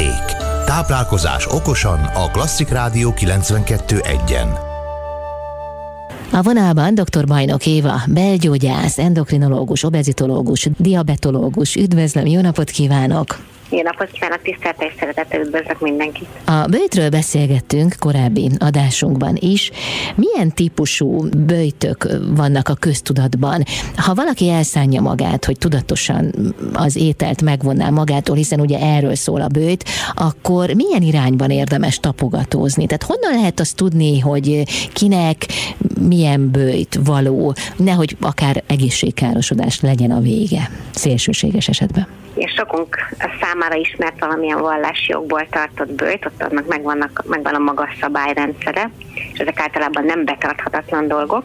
Érték. Táplálkozás okosan a Klasszik Rádió 92.1-en. A vonalban dr. Bajnok Éva, belgyógyász, endokrinológus, obezitológus, diabetológus. Üdvözlöm, jó napot kívánok! Jó napot kívánok, tisztelettel és szeretettel üdvözlök mindenkit. A bőjtről beszélgettünk korábbi adásunkban is. Milyen típusú bőjtök vannak a köztudatban? Ha valaki elszánja magát, hogy tudatosan az ételt megvonná magától, hiszen ugye erről szól a bőjt, akkor milyen irányban érdemes tapogatózni? Tehát honnan lehet azt tudni, hogy kinek milyen bőjt való, nehogy akár egészségkárosodás legyen a vége szélsőséges esetben? és sokunk számára ismert valamilyen vallási jogból tartott bőjt, ott annak megvannak, megvan a magas szabályrendszere, és ezek általában nem betarthatatlan dolgok,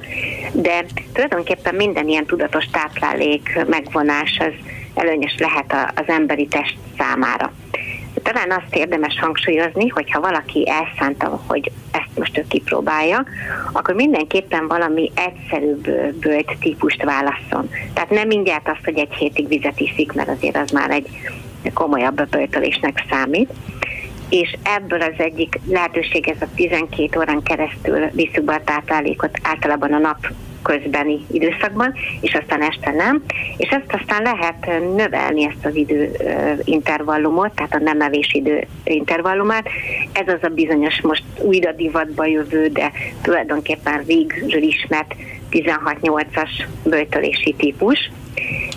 de tulajdonképpen minden ilyen tudatos táplálék megvonás az előnyös lehet az emberi test számára talán azt érdemes hangsúlyozni, hogy ha valaki elszánta, hogy ezt most ő kipróbálja, akkor mindenképpen valami egyszerűbb bőjt típust válasszon. Tehát nem mindjárt azt, hogy egy hétig vizet iszik, mert azért az már egy komolyabb bőjtölésnek számít és ebből az egyik lehetőség ez a 12 órán keresztül visszük be a táplálékot általában a nap közbeni időszakban, és aztán este nem, és ezt aztán lehet növelni ezt az idő intervallumot, tehát a nem evés idő intervallumát. Ez az a bizonyos most újra divatba jövő, de tulajdonképpen végül ismert 16-8-as bőtölési típus.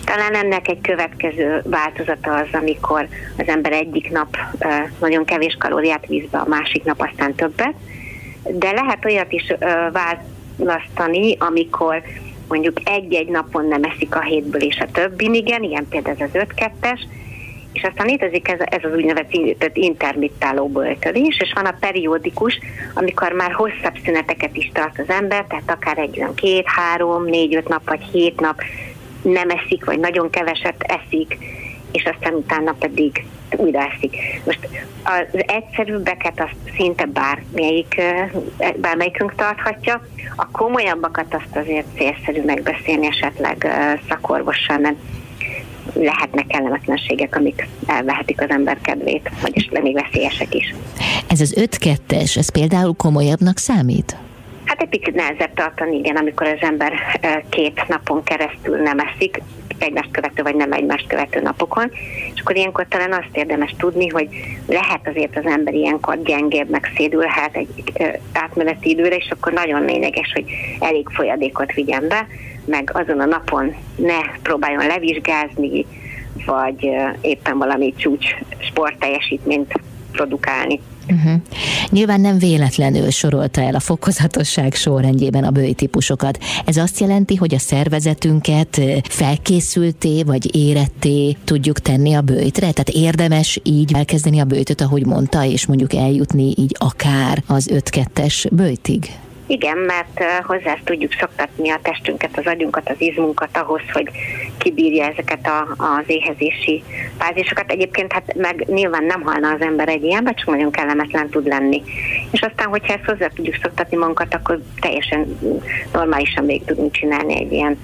Talán ennek egy következő változata az, amikor az ember egyik nap nagyon kevés kalóriát víz be, a másik nap aztán többet, de lehet olyat is választani, amikor mondjuk egy-egy napon nem eszik a hétből és a többin, igen, ilyen például ez az 5-2-es, és aztán létezik ez, ez az úgynevezett intermittáló böltölés, és van a periódikus, amikor már hosszabb szüneteket is tart az ember, tehát akár egy olyan két, három, négy, öt nap vagy hét nap nem eszik, vagy nagyon keveset eszik, és aztán utána pedig újra eszik. Most az egyszerűbbeket azt szinte bármelyik, bármelyikünk tarthatja, a komolyabbakat azt azért célszerű megbeszélni esetleg szakorvossal, mert lehetnek kellemetlenségek, amik elvehetik az ember kedvét, vagyis még veszélyesek is. Ez az 5-2-es, ez például komolyabbnak számít? Hát egy picit nehezebb tartani, igen, amikor az ember két napon keresztül nem eszik, egymást követő vagy nem egymást követő napokon, és akkor ilyenkor talán azt érdemes tudni, hogy lehet azért az ember ilyenkor gyengébb, meg szédülhet egy átmeneti időre, és akkor nagyon lényeges, hogy elég folyadékot vigyen be, meg azon a napon ne próbáljon levizsgázni, vagy éppen valami csúcs sportteljesítményt produkálni. Uh-huh. Nyilván nem véletlenül sorolta el a fokozatosság sorrendjében a bőj típusokat. Ez azt jelenti, hogy a szervezetünket felkészülté vagy éretté tudjuk tenni a bőjtre? Tehát érdemes így elkezdeni a bőjtöt, ahogy mondta, és mondjuk eljutni így akár az 5-2-es bőjtig? Igen, mert hozzá tudjuk szoktatni a testünket, az agyunkat, az izmunkat ahhoz, hogy kibírja ezeket a, az éhezési fázisokat. Egyébként hát meg nyilván nem halna az ember egy ilyenbe, csak nagyon kellemetlen tud lenni. És aztán, hogyha ezt hozzá tudjuk szoktatni magunkat, akkor teljesen normálisan még tudunk csinálni egy ilyen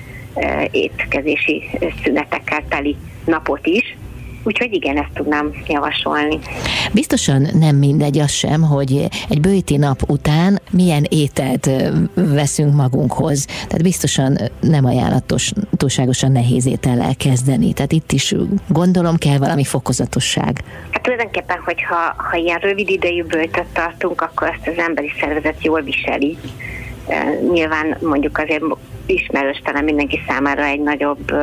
étkezési szünetekkel teli napot is Úgyhogy igen, ezt tudnám javasolni. Biztosan nem mindegy az sem, hogy egy bőti nap után milyen ételt veszünk magunkhoz. Tehát biztosan nem ajánlatos túlságosan nehéz étellel kezdeni. Tehát itt is gondolom kell valami fokozatosság. Hát tulajdonképpen, hogyha ha ilyen rövid idejű bőtöt tartunk, akkor ezt az emberi szervezet jól viseli. Nyilván mondjuk azért ismerős talán mindenki számára egy nagyobb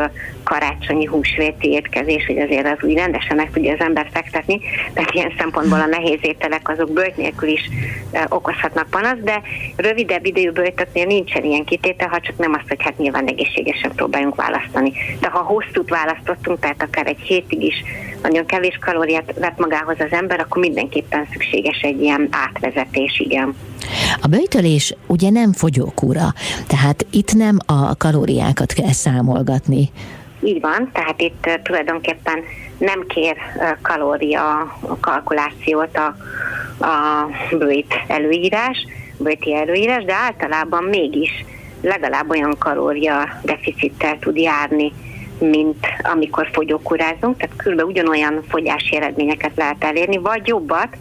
karácsonyi húsvéti étkezés, hogy azért az úgy rendesen meg tudja az ember fektetni, tehát ilyen szempontból a nehéz ételek azok bőjt nélkül is okozhatnak panaszt, de rövidebb idejű bőjtöknél nincsen ilyen kitétel, ha csak nem azt, hogy hát nyilván egészségesen próbáljunk választani. De ha hosszút választottunk, tehát akár egy hétig is nagyon kevés kalóriát vett magához az ember, akkor mindenképpen szükséges egy ilyen átvezetés, igen. A bőjtölés ugye nem fogyókúra, tehát itt nem a kalóriákat kell számolgatni. Így van, tehát itt tulajdonképpen nem kér kalória kalkulációt a, a bőjt előírás, bőjti előírás, de általában mégis legalább olyan kalória deficittel tud járni mint amikor fogyókúrázunk, tehát kb. ugyanolyan fogyási eredményeket lehet elérni, vagy jobbat,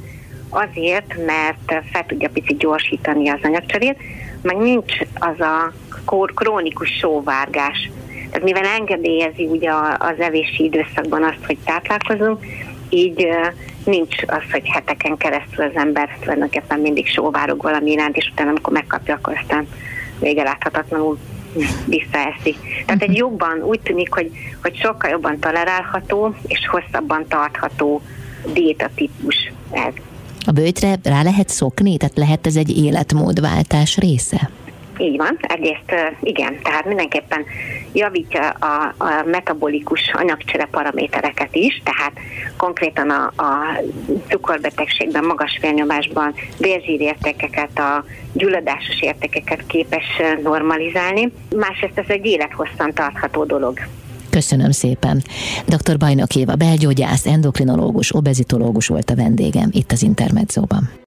azért, mert fel tudja picit gyorsítani az anyagcserét, meg nincs az a krónikus sóvárgás. Tehát mivel engedélyezi ugye az evési időszakban azt, hogy táplálkozunk, így nincs az, hogy heteken keresztül az ember tulajdonképpen mindig sóvárog valami iránt, és utána amikor megkapja, akkor aztán vége láthatatlanul visszaeszi. Tehát egy jobban úgy tűnik, hogy, hogy sokkal jobban tolerálható és hosszabban tartható diétatípus ez. A bőjtre rá lehet szokni? Tehát lehet ez egy életmódváltás része? Így van, egyrészt igen, tehát mindenképpen javítja a, a metabolikus anyagcsere paramétereket is, tehát konkrétan a, a cukorbetegségben, magas félnyomásban vérζsírértékeket, a gyulladásos értékeket képes normalizálni. Másrészt ez egy élethosszan tartható dolog. Köszönöm szépen. Dr. Bajnok Éva, belgyógyász, endokrinológus, obezitológus volt a vendégem itt az Intermedzóban.